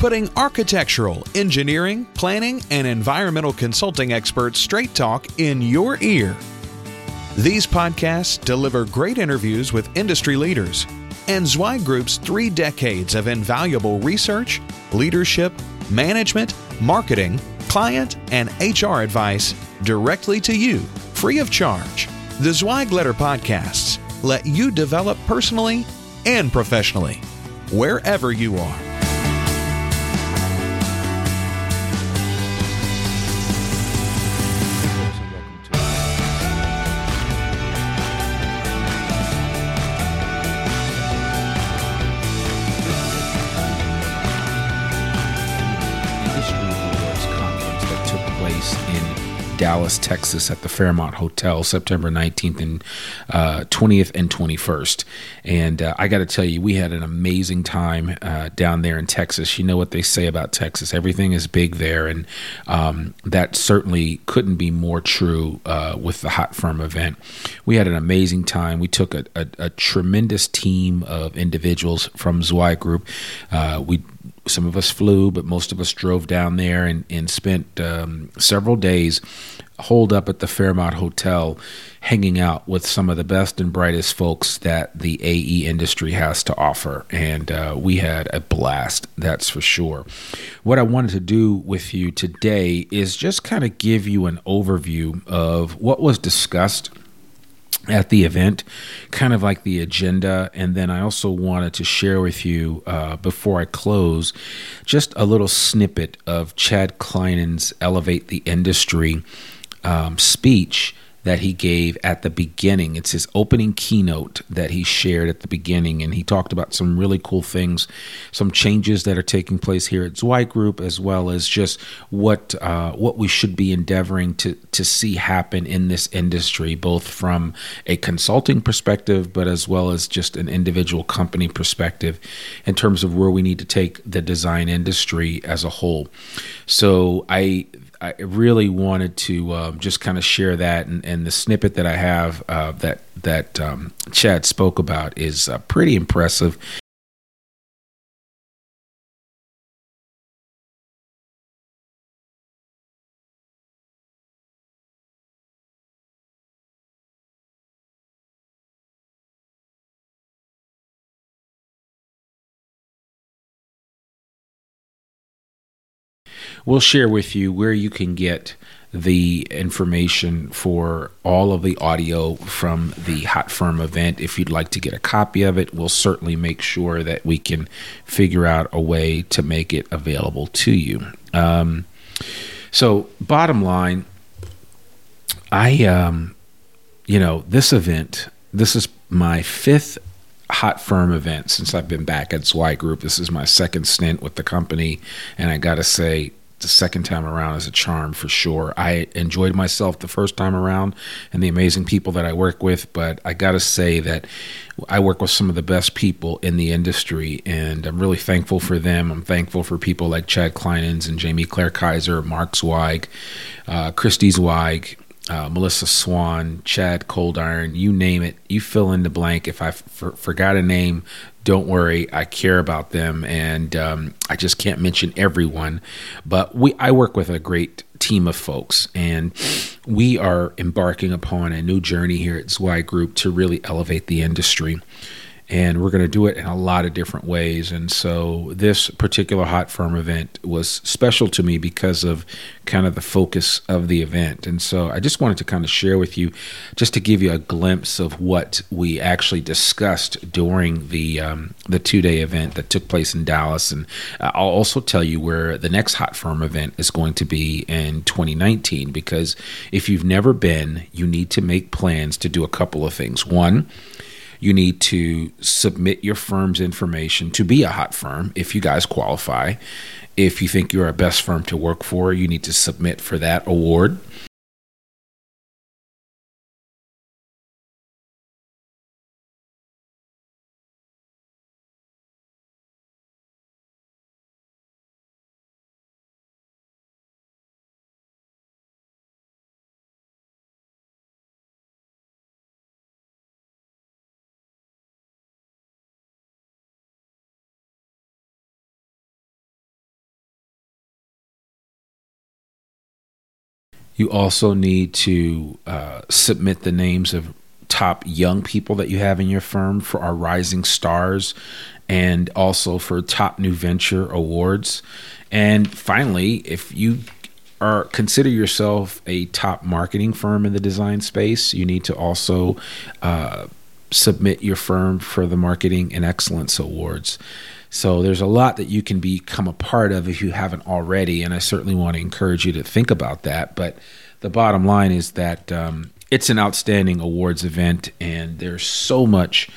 putting architectural, engineering, planning, and environmental consulting experts straight talk in your ear. These podcasts deliver great interviews with industry leaders and Zweig Group's three decades of invaluable research, leadership, management, marketing, client, and HR advice directly to you, free of charge. The Zweig Letter Podcasts let you develop personally and professionally, wherever you are. Dallas, Texas, at the Fairmont Hotel, September 19th and uh, 20th and 21st. And uh, I got to tell you, we had an amazing time uh, down there in Texas. You know what they say about Texas everything is big there. And um, that certainly couldn't be more true uh, with the Hot Firm event. We had an amazing time. We took a, a, a tremendous team of individuals from Zweig Group. Uh, we some of us flew, but most of us drove down there and, and spent um, several days holed up at the Fairmont Hotel, hanging out with some of the best and brightest folks that the AE industry has to offer. And uh, we had a blast, that's for sure. What I wanted to do with you today is just kind of give you an overview of what was discussed at the event, kind of like the agenda. And then I also wanted to share with you, uh, before I close, just a little snippet of Chad Clinehens' Elevate the Industry um, speech that he gave at the beginning. It's his opening keynote that he shared at the beginning, and he talked about some really cool things, some changes that are taking place here at Zweig Group, as well as just what uh, what we should be endeavoring to to see happen in this industry, both from a consulting perspective, but as well as just an individual company perspective, in terms of where we need to take the design industry as a whole. So I I really wanted to um, just kind of share that, and, and, the snippet that I have uh, that that um, Chad spoke about is uh, pretty impressive. We'll share with you where you can get the information for all of the audio from the Hot Firm event. If you'd like to get a copy of it, we'll certainly make sure that we can figure out a way to make it available to you. Um, so, bottom line, I, um, you know, this event, this is my fifth hot firm event since I've been back at Zweig Group. This is my second stint with the company, and I got to say, the second time around is a charm for sure. I enjoyed myself the first time around and the amazing people that I work with, but I got to say that I work with some of the best people in the industry, and I'm really thankful for them. I'm thankful for people like Chad Clinehens and Jamie Claire Kaiser, Mark Zweig, uh, Christy Zweig, uh, Melissa Swan, Chad Cold Iron, you name it, you fill in the blank. If I f- forgot a name, don't worry, I care about them, and um, I just can't mention everyone. But we, I work with a great team of folks, and we are embarking upon a new journey here at Zweig Group to really elevate the industry. And we're going to do it in a lot of different ways. And so this particular Hot Firm event was special to me because of kind of the focus of the event. And so I just wanted to kind of share with you, just to give you a glimpse of what we actually discussed during the um, the two day event that took place in Dallas. And I'll also tell you where the next Hot Firm event is going to be in 2019. Because if you've never been, you need to make plans to do a couple of things. One you need to submit your firm's information to be a hot firm if you guys qualify. If you think you're a best firm to work for, you need to submit for that award. You also need to uh, submit the names of top young people that you have in your firm for our Rising Stars and also for top new venture awards. And finally, if you are consider yourself a top marketing firm in the design space, you need to also uh, submit your firm for the Marketing and Excellence Awards. So there's a lot that you can become a part of if you haven't already, and I certainly want to encourage you to think about that. But the bottom line is that um, it's an outstanding awards event, and there's so much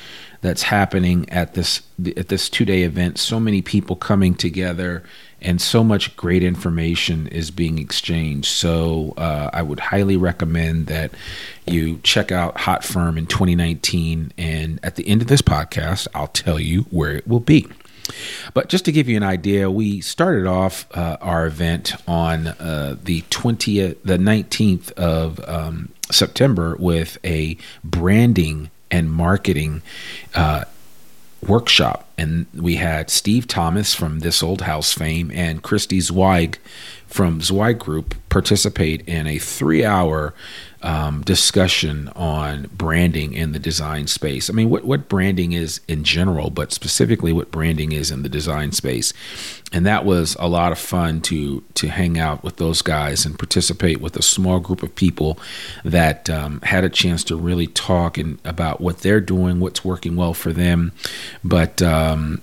that's happening at this at this two day event. So many people coming together, and so much great information is being exchanged. So uh, I would highly recommend that you check out Hot Firm in 2019. And at the end of this podcast, I'll tell you where it will be. But just to give you an idea, we started off uh, our event on uh, the 20th, the 19th of um, September with a branding and marketing uh, workshop. And we had Steve Thomas from This Old House fame and Christy Zweig from Zweig Group participate in a three hour um, discussion on branding in the design space. I mean, what, what branding is in general, but specifically what branding is in the design space. And that was a lot of fun to to hang out with those guys and participate with a small group of people that um, had a chance to really talk and about what they're doing, what's working well for them. But um,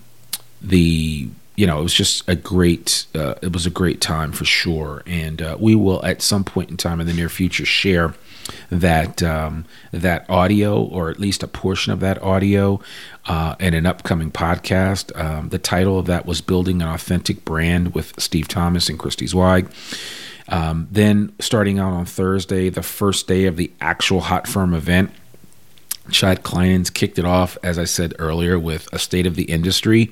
the you know, it was just a great, uh, it was a great time for sure. And uh, we will at some point in time in the near future share that um, that audio, or at least a portion of that audio, uh, in an upcoming podcast. Um, the title of that was "Building an Authentic Brand" with Steve Thomas and Christy Zweig. Um, then, starting out on Thursday, the first day of the actual Hot Firm event, Chad Clinehens kicked it off, as I said earlier, with a state of the industry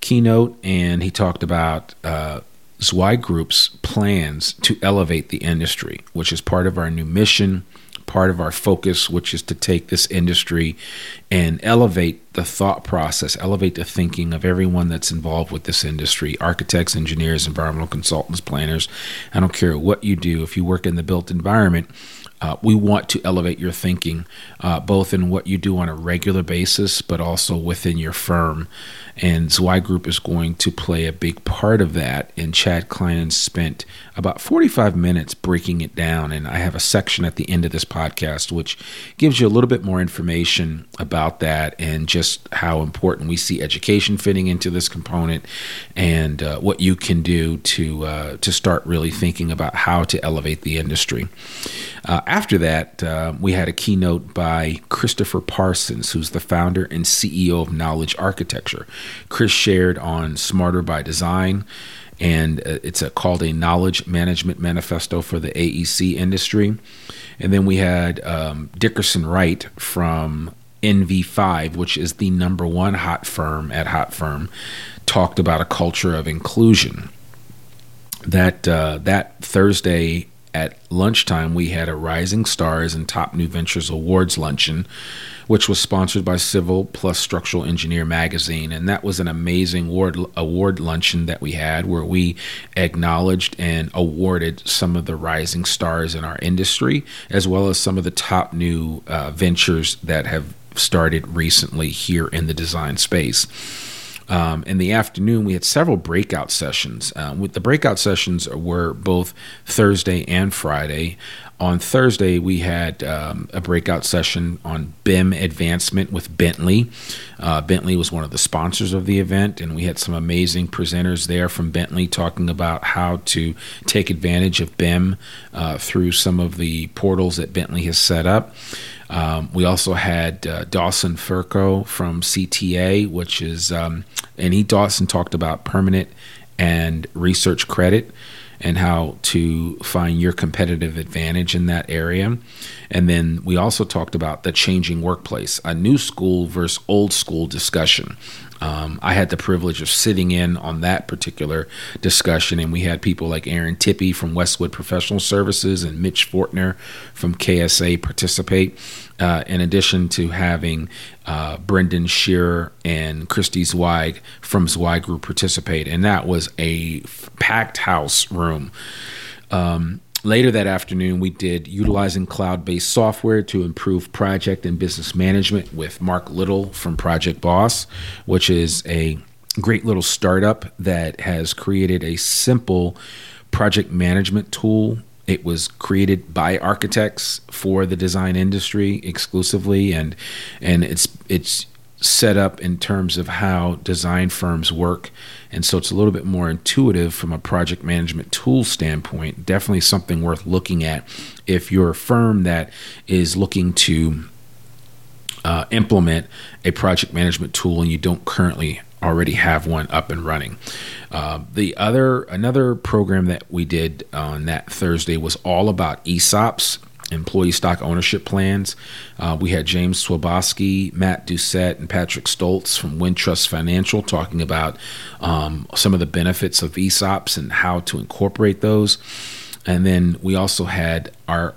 keynote, and he talked about. Uh, Zweig Group's plans to elevate the industry, which is part of our new mission, part of our focus, which is to take this industry and elevate the thought process, elevate the thinking of everyone that's involved with this industry architects, engineers, environmental consultants, planners. I don't care what you do, if you work in the built environment. Uh, we want to elevate your thinking, uh, both in what you do on a regular basis, but also within your firm. And Zweig Group is going to play a big part of that. And Chad Clinehens spent about 45 minutes breaking it down. And I have a section at the end of this podcast which gives you a little bit more information about that and just how important we see education fitting into this component and uh, what you can do to uh, to start really thinking about how to elevate the industry. Uh, after that, uh, we had a keynote by Christopher Parsons, who's the founder and CEO of Knowledge Architecture. Chris shared on Smarter by Design, and uh, it's a, called a Knowledge Management Manifesto for the AEC industry. And then we had um, Dickerson Wright from NV5, which is the number one hot firm at Hot Firm, talked about a culture of inclusion. That uh, that Thursday at lunchtime, we had a Rising Stars and Top New Ventures Awards luncheon, which was sponsored by Civil Plus Structural Engineer magazine. And that was an amazing award, award luncheon that we had where we acknowledged and awarded some of the rising stars in our industry, as well as some of the top new uh, ventures that have started recently here in the design space. Um, in the afternoon, we had several breakout sessions. Uh, with the breakout sessions were both Thursday and Friday. On Thursday, we had um, a breakout session on BIM advancement with Bentley. Uh, Bentley was one of the sponsors of the event, and we had some amazing presenters there from Bentley talking about how to take advantage of BIM uh, through some of the portals that Bentley has set up. Um, we also had uh, Dawson Furco from CTA, which is, um, and he Dawson talked about permanent and research credit and how to find your competitive advantage in that area. And then we also talked about the changing workplace, a new school versus old school discussion. Um, I had the privilege of sitting in on that particular discussion, and we had people like Aaron Tippy from Westwood Professional Services and Mitch Fortner from KSA participate. Uh, in addition to having uh, Brendan Shearer and Christy Zweig from Zweig Group participate, and that was a packed house room. Um, later that afternoon, we did utilizing cloud based software to improve project and business management with Mark Little from Project Boss, which is a great little startup that has created a simple project management tool. It was created by architects for the design industry exclusively, and and it's it's set up in terms of how design firms work. And so it's a little bit more intuitive from a project management tool standpoint. Definitely something worth looking at if you're a firm that is looking to uh, implement a project management tool and you don't currently already have one up and running. Uh, the other another program that we did on that Thursday was all about ESOPs employee stock ownership plans. Uh, we had James Swaboski, Matt Doucette, and Patrick Stoltz from Wintrust Financial talking about um, some of the benefits of ESOPs and how to incorporate those. And then we also had our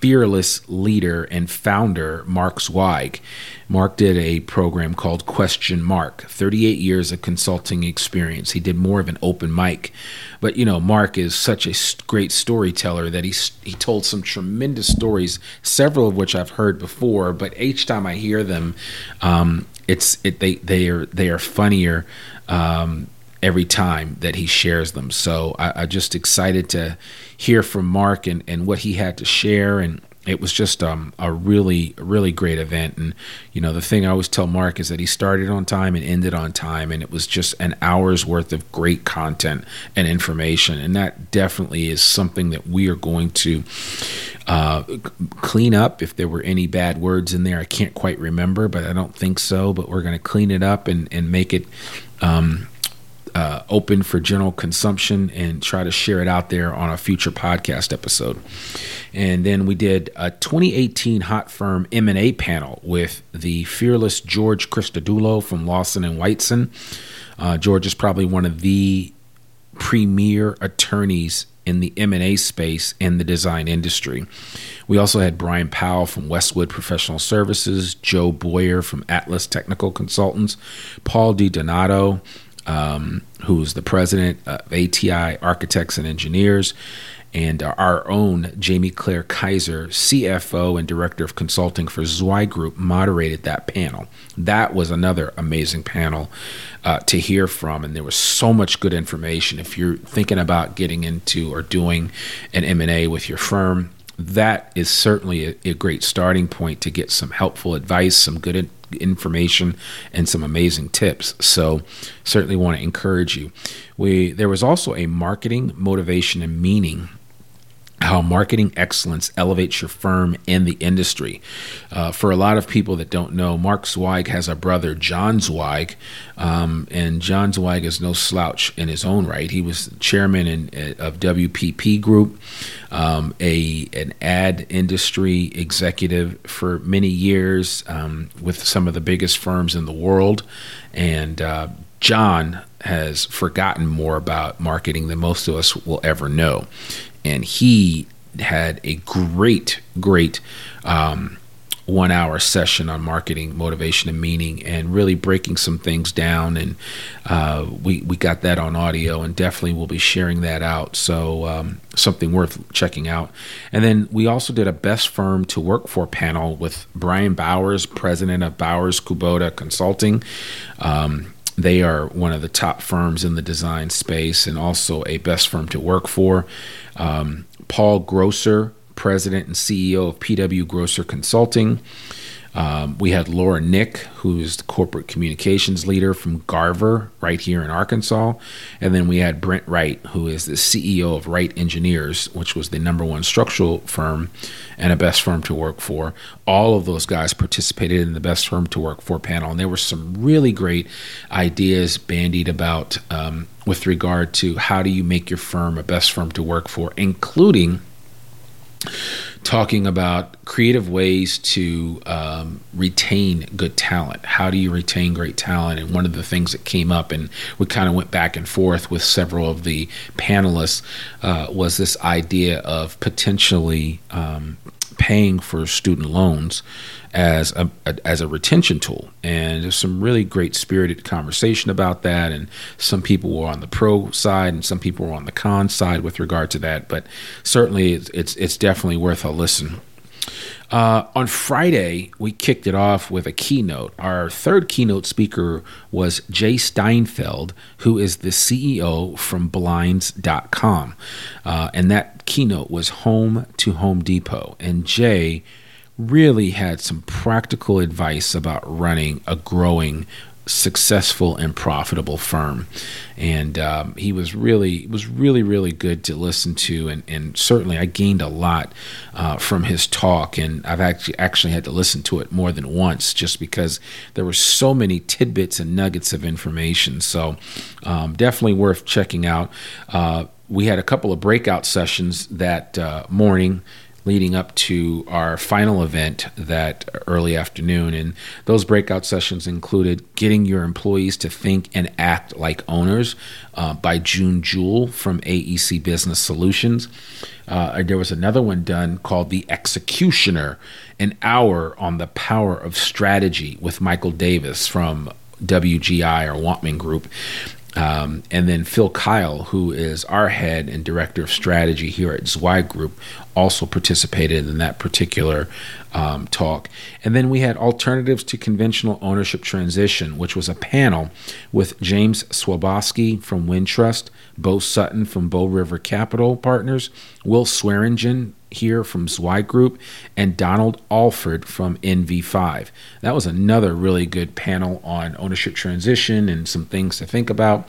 fearless leader and founder, Mark Zweig. Mark did a program called Question Mark, 38 years of consulting experience. He did more of an open mic. But, you know, Mark is such a great storyteller that he, he told some tremendous stories, several of which I've heard before, but each time I hear them, um, it's it, they, they, are, they are funnier. Um, every time that he shares them. So I, am just excited to hear from Mark and, and what he had to share. And it was just um, a really, really great event. And, you know, the thing I always tell Mark is that he started on time and ended on time. And it was just an hour's worth of great content and information. And that definitely is something that we are going to uh, clean up. If there were any bad words in there, I can't quite remember, but I don't think so. But we're going to clean it up and, and make it. Um, uh, open for general consumption and try to share it out there on a future podcast episode. And then we did a 2018 Hot Firm M&A panel with the fearless George Christodoulou from Lawson and Weitzen. Uh, George is probably one of the premier attorneys in the M&A space in the design industry. We also had Brian Powell from Westwood Professional Services, Joe Boyer from Atlas Technical Consultants, Paul DiDonato um, who's the president of ATI Architects and Engineers, and our own Jamie Claire Kaiser, CFO and Director of Consulting for Zweig Group, moderated that panel. That was another amazing panel uh, to hear from, and there was so much good information. If you're thinking about getting into or doing an M&A with your firm, that is certainly a, a great starting point to get some helpful advice, some good information and some amazing tips. So certainly want to encourage you. We there was also a marketing motivation and meaning how marketing excellence elevates your firm and the industry. Uh, for a lot of people that don't know, Mark Zweig has a brother, John Zweig, um, and John Zweig is no slouch in his own right. He was chairman in, uh, of WPP Group, um, a an ad industry executive for many years um, with some of the biggest firms in the world, and uh, John has forgotten more about marketing than most of us will ever know and he had a great, great um, one hour session on marketing, motivation, and meaning, and really breaking some things down. And uh, we we got that on audio, and definitely we'll be sharing that out. So um, something worth checking out. And then we also did a best firm to work for panel with Brian Bowers, president of Bowers Kubota Consulting. Um, they are one of the top firms in the design space and also a best firm to work for. Um, Paul Grosser, president and CEO of PW Grosser Consulting. Um, we had Laura Nick, who's the corporate communications leader from Garver, right here in Arkansas. And then we had Brent Wright, who is the CEO of Wright Engineers, which was the number one structural firm and a best firm to work for. All of those guys participated in the best firm to work for panel. And there were some really great ideas bandied about um, with regard to how do you make your firm a best firm to work for, including talking about creative ways to um, retain good talent. How do you retain great talent? And one of the things that came up, and we kind of went back and forth with several of the panelists, uh, was this idea of potentially um, paying for student loans as a, a, as a retention tool. And there's some really great spirited conversation about that. And some people were on the pro side, and some people were on the con side with regard to that. But certainly, it's it's, it's definitely worth a listen. Uh, on Friday, we kicked it off with a keynote. Our third keynote speaker was Jay Steinfeld, who is the CEO from Blinds.com. Uh, and that keynote was Home to Home Depot. And Jay really had some practical advice about running a growing successful and profitable firm. And um, he was really was really really good to listen to. And, and certainly I gained a lot uh, from his talk. And I've actually actually had to listen to it more than once just because there were so many tidbits and nuggets of information. So um, definitely worth checking out. Uh, we had a couple of breakout sessions that uh, morning leading up to our final event that early afternoon. And those breakout sessions included getting your employees to think and act like owners uh, by June Jewell from AEC Business Solutions. Uh, there was another one done called The Executioner, an hour on the power of strategy with Michael Davis from WGI or Wantman Group. Um, and then Phil Keil, who is our head and director of strategy here at Zweig Group, also participated in that particular um, talk. And then we had alternatives to conventional ownership transition, which was a panel with James Swaboski from Wintrust, Bo Sutton from Bow River Capital Partners, Will Swearingen here from Zweig Group, and Donald Alford from NV5. That was another really good panel on ownership transition and some things to think about.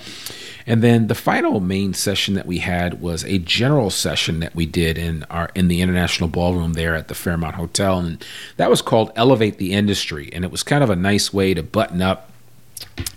And then the final main session that we had was a general session that we did in our in the International Ballroom there at the Fairmont Hotel, and that was called Elevate the Industry, and it was kind of a nice way to button up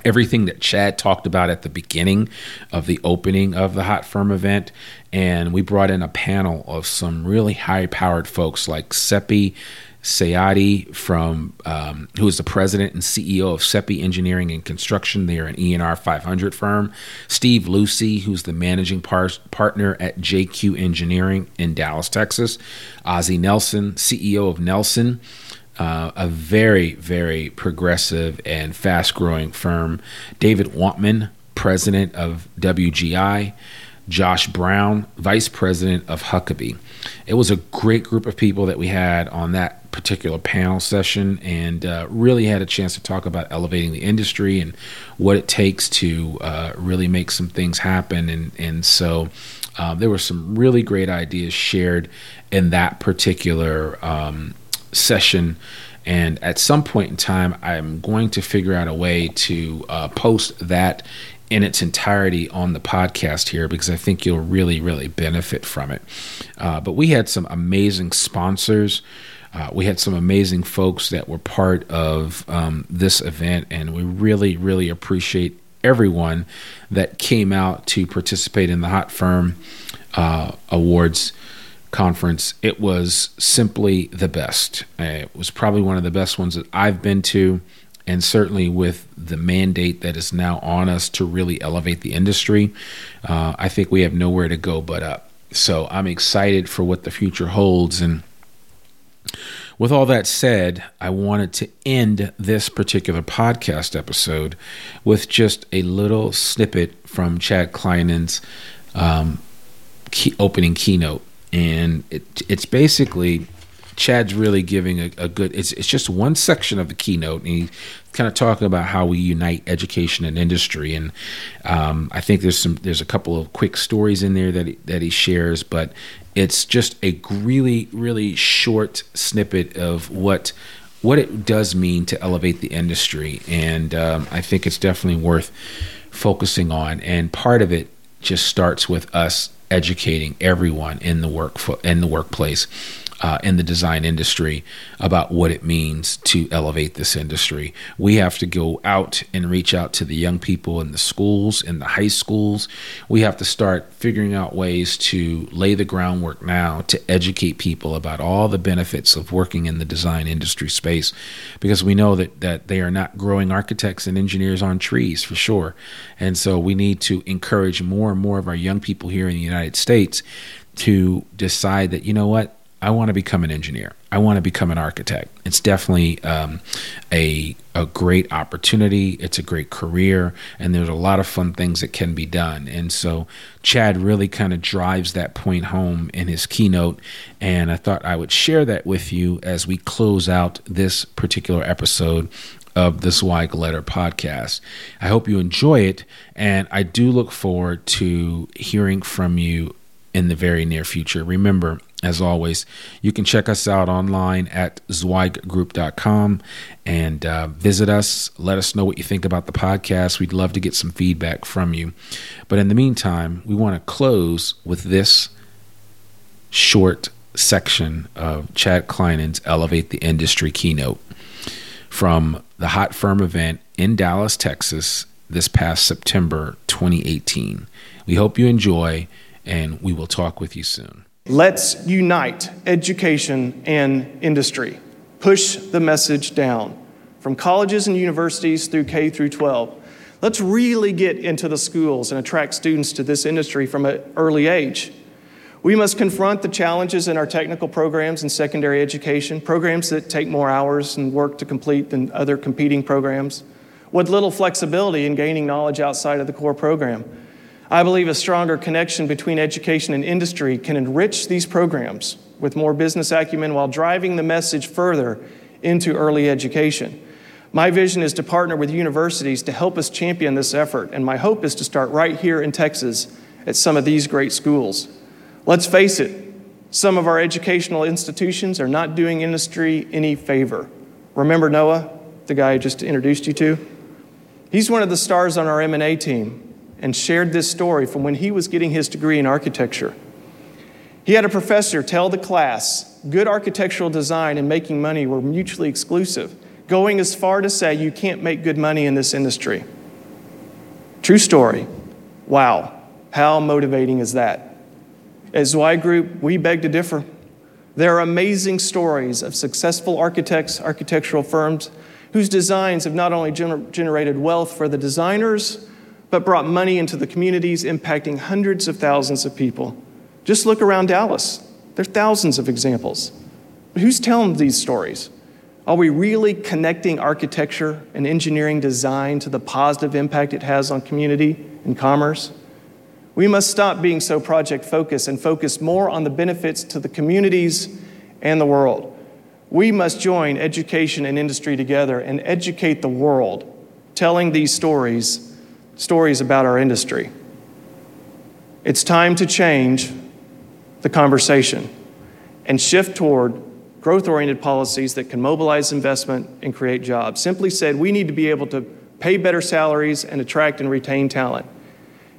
everything that Chad talked about at the beginning of the opening of the Hot Firm event. And we brought in a panel of some really high powered folks like Sepi Saidi from um, who is the president and CEO of SEPI Engineering and Construction. They are an ENR 500 firm. Steve Lucy, who's the managing par- partner at JQ Engineering in Dallas, Texas. Ozzie Nelson, CEO of Nelson. Uh, a very, very progressive and fast growing firm. David Wantman, president of WGI. Josh Brown, vice president of Huckabee. It was a great group of people that we had on that particular panel session and uh, really had a chance to talk about elevating the industry and what it takes to uh, really make some things happen. And, and so uh, there were some really great ideas shared in that particular um, session. And at some point in time, I'm going to figure out a way to uh, post that in its entirety on the podcast here because I think you'll really, really benefit from it. Uh, but we had some amazing sponsors. Uh, we had some amazing folks that were part of um, this event, and we really, really appreciate everyone that came out to participate in the Hot Firm uh, Awards conference. It was simply the best. It was probably one of the best ones that I've been to, and certainly with the mandate that is now on us to really elevate the industry, uh, I think we have nowhere to go but up. So I'm excited for what the future holds and with all that said, I wanted to end this particular podcast episode with just a little snippet from Chad Clinehens' um, key, opening keynote. And it, it's basically Chad's really giving a, a, good. It's it's just one section of the keynote, and he's kind of talking about how we unite education and industry. And um, I think there's some there's a couple of quick stories in there that he, that he shares, but it's just a really really short snippet of what what it does mean to elevate the industry. And um, I think it's definitely worth focusing on. And part of it just starts with us educating everyone in the work in the workplace uh, in the design industry about what it means to elevate this industry. We have to go out and reach out to the young people in the schools, in the high schools. We have to start figuring out ways to lay the groundwork now to educate people about all the benefits of working in the design industry space because we know that, that they are not growing architects and engineers on trees for sure. And so we need to encourage more and more of our young people here in the United States to decide that, you know what, I want to become an engineer. I want to become an architect. It's definitely um, a a great opportunity. It's a great career, and there's a lot of fun things that can be done. And so Chad really kind of drives that point home in his keynote. And I thought I would share that with you as we close out this particular episode of the Zweig Letter podcast. I hope you enjoy it, and I do look forward to hearing from you in the very near future. Remember, as always, you can check us out online at zweiggroup.com and uh, visit us. Let us know what you think about the podcast. We'd love to get some feedback from you. But in the meantime, we want to close with this short section of Chad Clinehens' Elevate the Industry keynote from the Hot Firm event in Dallas, Texas, this past September 2018. We hope you enjoy, and we will talk with you soon. Let's unite education and industry. Push the message down from colleges and universities through K through 12. Let's really get into the schools and attract students to this industry from an early age. We must confront the challenges in our technical programs and secondary education, programs that take more hours and work to complete than other competing programs, with little flexibility in gaining knowledge outside of the core program. I believe a stronger connection between education and industry can enrich these programs with more business acumen while driving the message further into early education. My vision is to partner with universities to help us champion this effort, and my hope is to start right here in Texas at some of these great schools. Let's face it, some of our educational institutions are not doing industry any favor. Remember Noah, the guy I just introduced you to? He's one of the stars on our M&A team and shared this story from when he was getting his degree in architecture. He had a professor tell the class good architectural design and making money were mutually exclusive, going as far to say you can't make good money in this industry. True story. Wow, how motivating is that? At Zweig Group, we beg to differ. There are amazing stories of successful architects, architectural firms, whose designs have not only gener- generated wealth for the designers, but brought money into the communities, impacting hundreds of thousands of people. Just look around Dallas. There are thousands of examples. But who's telling these stories? Are we really connecting architecture and engineering design to the positive impact it has on community and commerce? We must stop being so project focused and focus more on the benefits to the communities and the world. We must join education and industry together and educate the world, telling these stories stories about our industry. It's time to change the conversation and shift toward growth oriented policies that can mobilize investment and create jobs. Simply said, we need to be able to pay better salaries and attract and retain talent.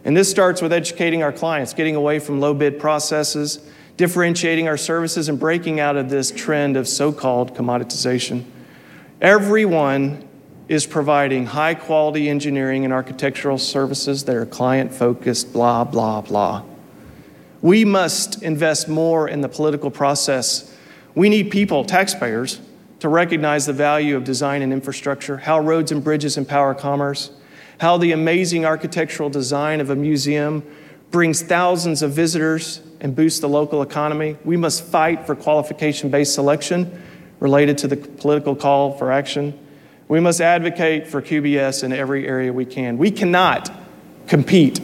And this starts with educating our clients, getting away from low bid processes, differentiating our services, and breaking out of this trend of so called commoditization. Everyone is providing high quality engineering and architectural services that are client focused, blah, blah, blah. We must invest more in the political process. We need people, taxpayers, to recognize the value of design and infrastructure, how roads and bridges empower commerce, how the amazing architectural design of a museum brings thousands of visitors and boosts the local economy. We must fight for qualification based selection related to the political call for action. We must advocate for QBS in every area we can. We cannot compete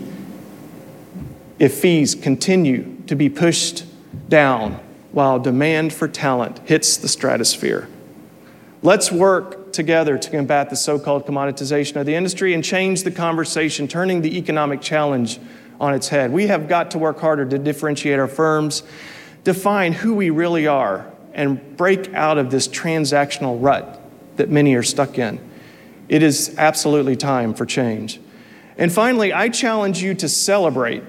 if fees continue to be pushed down while demand for talent hits the stratosphere. Let's work together to combat the so called commoditization of the industry and change the conversation, turning the economic challenge on its head. We have got to work harder to differentiate our firms, define who we really are, and break out of this transactional rut that many are stuck in. It is absolutely time for change. And finally, I challenge you to celebrate.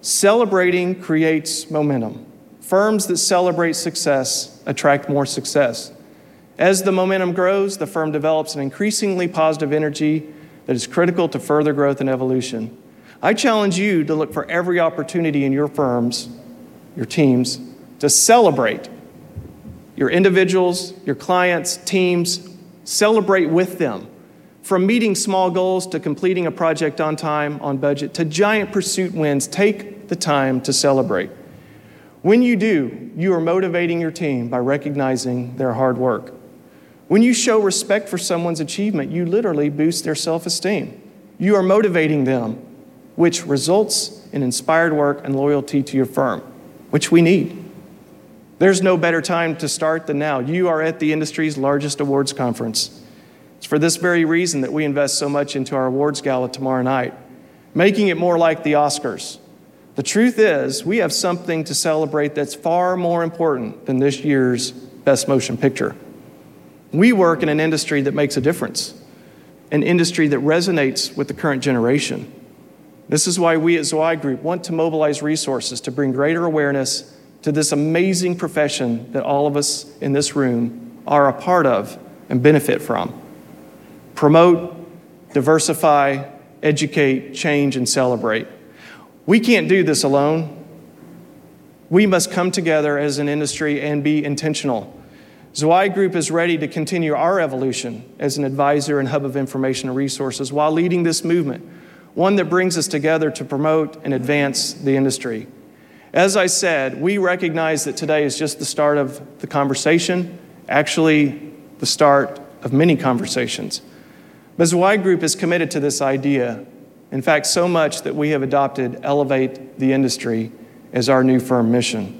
Celebrating creates momentum. Firms that celebrate success attract more success. As the momentum grows, the firm develops an increasingly positive energy that is critical to further growth and evolution. I challenge you to look for every opportunity in your firms, your teams, to celebrate your individuals, your clients, teams, celebrate with them. From meeting small goals to completing a project on time, on budget, to giant pursuit wins, take the time to celebrate. When you do, you are motivating your team by recognizing their hard work. When you show respect for someone's achievement, you literally boost their self esteem. You are motivating them which results in inspired work and loyalty to your firm, which we need. There's no better time to start than now. You are at the industry's largest awards conference. It's for this very reason that we invest so much into our awards gala tomorrow night, making it more like the Oscars. The truth is, we have something to celebrate that's far more important than this year's Best Motion Picture. We work in an industry that makes a difference, an industry that resonates with the current generation. This is why we at Zweig Group want to mobilize resources to bring greater awareness to this amazing profession that all of us in this room are a part of and benefit from. Promote, diversify, educate, change, and celebrate. We can't do this alone. We must come together as an industry and be intentional. Zweig Group is ready to continue our evolution as an advisor and hub of information and resources while leading this movement one that brings us together to promote and advance the industry. As I said, we recognize that today is just the start of the conversation, actually, the start of many conversations. But Zweig Group is committed to this idea. In fact, so much that we have adopted Elevate the Industry as our new firm mission.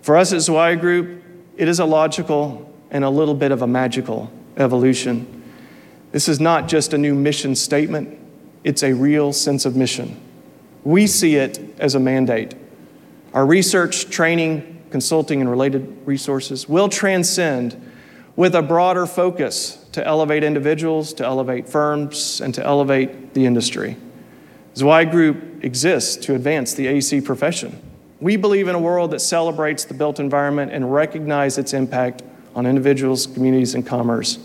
For us at Zweig Group, it is a logical and a little bit of a magical evolution. This is not just a new mission statement, it's a real sense of mission. We see it as a mandate. Our research, training, consulting, and related resources will transcend with a broader focus to elevate individuals, to elevate firms, and to elevate the industry. Zweig Group exists to advance the AEC profession. We believe in a world that celebrates the built environment and recognizes its impact on individuals, communities, and commerce.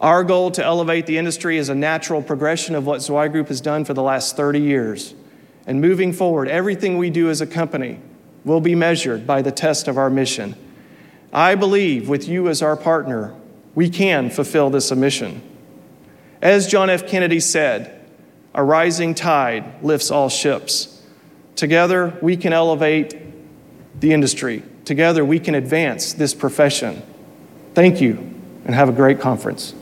Our goal to elevate the industry is a natural progression of what Zweig Group has done for the last 30 years. And moving forward, everything we do as a company will be measured by the test of our mission. I believe with you as our partner, we can fulfill this mission. As John F. Kennedy said, a rising tide lifts all ships. Together, we can elevate the industry. Together, we can advance this profession. Thank you, and have a great conference.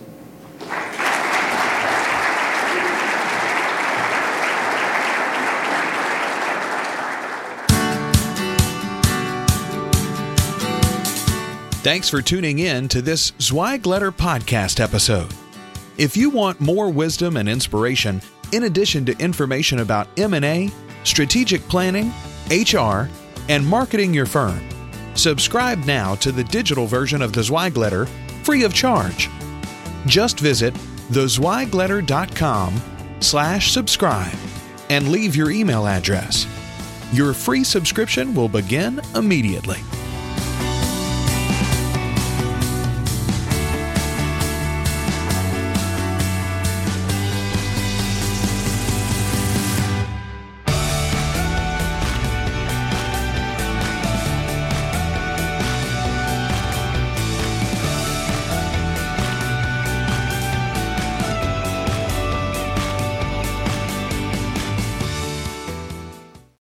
Thanks for tuning in to this Zweigletter podcast episode. If you want more wisdom and inspiration, in addition to information about M&A, strategic planning, HR, and marketing your firm, subscribe now to the digital version of the Zweigletter free of charge. Just visit thezweigletter.com slash subscribe and leave your email address. Your free subscription will begin immediately.